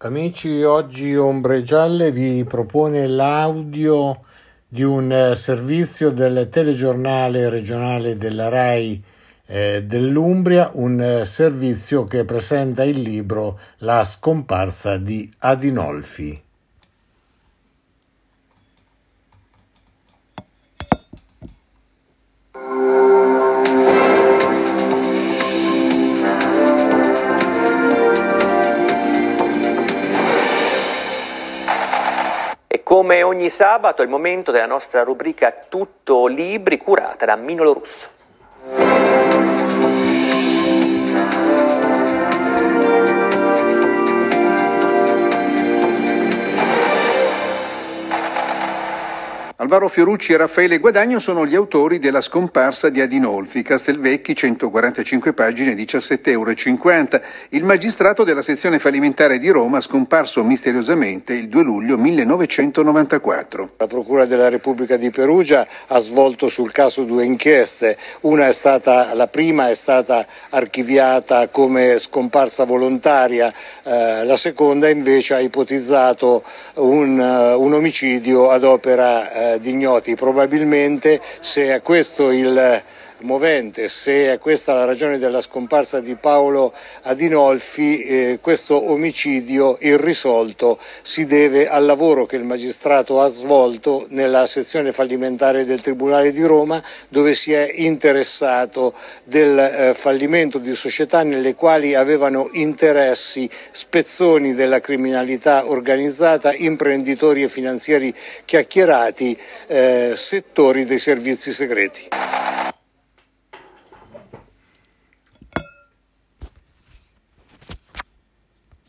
Amici, oggi Ombre Gialle vi propone l'audio di un eh, servizio del telegiornale regionale della RAI eh, dell'Umbria, un eh, servizio che presenta il libro La scomparsa di Adinolfi. Come ogni sabato è il momento della nostra rubrica Tutto Libri curata da Minolo Russo. Alvaro Fiorucci e Raffaele Guadagno sono gli autori della scomparsa di Adinolfi, Castelvecchi, 145 pagine, 17,50 euro. Il magistrato della sezione fallimentare di Roma scomparso misteriosamente il 2 luglio 1994. La Procura della Repubblica di Perugia ha svolto sul caso due inchieste. Una è stata, la prima è stata archiviata come scomparsa volontaria, eh, la seconda invece ha ipotizzato un, uh, un omicidio ad opera eh, di ignoti. Probabilmente se è questo il movente, se è questa la ragione della scomparsa di Paolo Adinolfi, eh, questo omicidio irrisolto si deve al lavoro che il magistrato ha svolto nella sezione fallimentare del Tribunale di Roma dove si è interessato del eh, fallimento di società nelle quali avevano interessi spezzoni della criminalità organizzata, imprenditori e finanziari chiacchierati, eh, settori dei servizi segreti.